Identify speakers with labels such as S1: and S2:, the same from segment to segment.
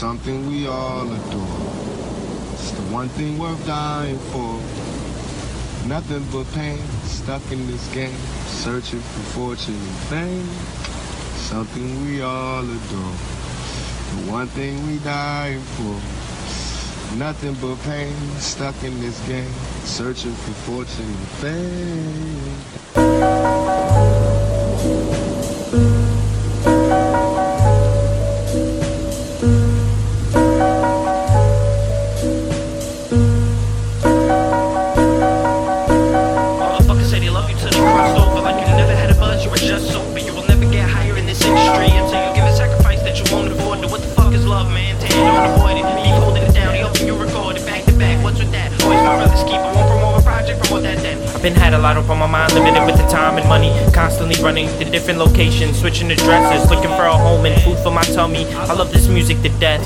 S1: something we all adore. It's the one thing worth dying for. Nothing but pain, stuck in this game, searching for fortune and fame. Something we all adore. The one thing we dying for. Nothing but pain, stuck in this game, searching for fortune and fame.
S2: Been had a lot up on my mind, limited with the time and money. Constantly running to different locations, switching addresses, looking for a home and food for my tummy. I love this music to death,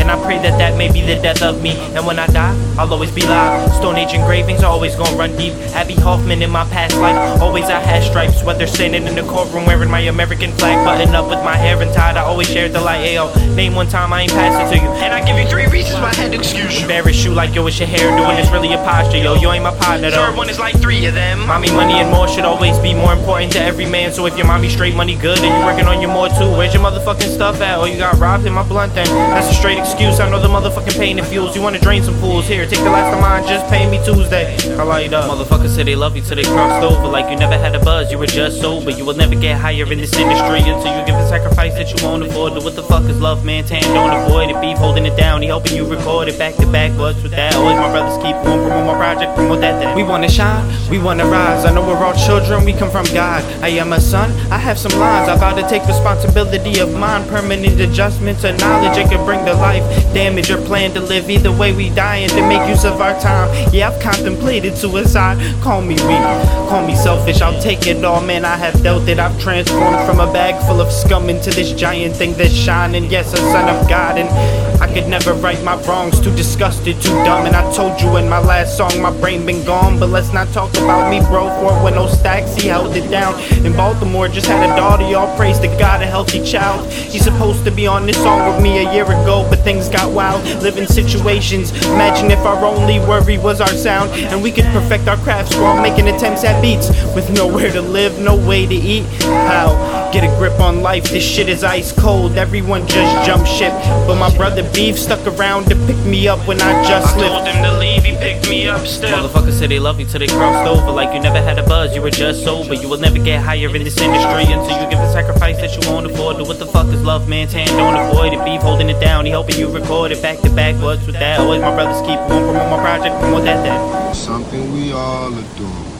S2: and I pray that that may be the death of me. And when I die, I'll always be live. Stone Age engravings are always gonna run deep. Abbie Hoffman in my past life, always I had stripes. Whether standing in the courtroom wearing my American flag, buttoned up with my hair untied, I always shared the light. Ayo, name one time I ain't pass it to you, and I give you three reasons why I had to excuse you. Embarrass you like yo, it's your hair doing it's really a posture, yo. You ain't my partner though. Third one is like three of them. Mommy, money, and more should always be more important to every man. So if your mommy straight money good, and you working on your more too, where's your motherfucking stuff at? Oh, you got robbed in my blunt then. That's a straight excuse. I know the motherfucking pain it fuels. You wanna drain some pools? Here, take the last of mine, just pay me Tuesday. I light up. Motherfuckers say they love you till they crossed over. Like you never had a buzz, you were just sober. You will never get higher in this industry until you give a sacrifice that you won't afford. But What the fuck is love, man? Tan, don't avoid it. Beef holding it down. He helping you record it back to back. What's with that? Always my brothers keep on promote my project, promote that then. We wanna shine, we wanna rise. I know we're all children, we come from God. I am a son, I have some lines. I vow to take responsibility of mine. Permanent adjustments of knowledge, it can bring to life. Damage or plan to live. Either way, we dying to make use of our time. Yeah, I've contemplated suicide. Call me weak, call me selfish. I'll take it all, man. I have dealt it. I've transformed from a bag full of scum into this giant thing that's shining. Yes, a son of God, and could never right my wrongs. Too disgusted, too dumb. And I told you in my last song, my brain been gone. But let's not talk about me, bro. For when no stacks, he held it down. In Baltimore, just had a daughter. Y'all praise to God, a healthy child. He's supposed to be on this song with me a year ago, but things got wild. Living situations. Imagine if our only worry was our sound, and we could perfect our crafts while making attempts at beats with nowhere to live, no way to eat. How? Get a grip on life. This shit is ice cold. Everyone just jump ship, but my brother Beef stuck around to pick me up when I just
S3: I told him to leave, he picked me up still.
S2: Motherfuckers say they love you till they crossed over. Like you never had a buzz, you were just sober. You will never get higher in this industry until you give a sacrifice that you won't afford. But what the fuck is love, man? Tan, don't avoid it. Beef holding it down. He hoping you record it back to back. What's with that? Always my brothers keep on promote my project, promote that that.
S1: Something we all adore.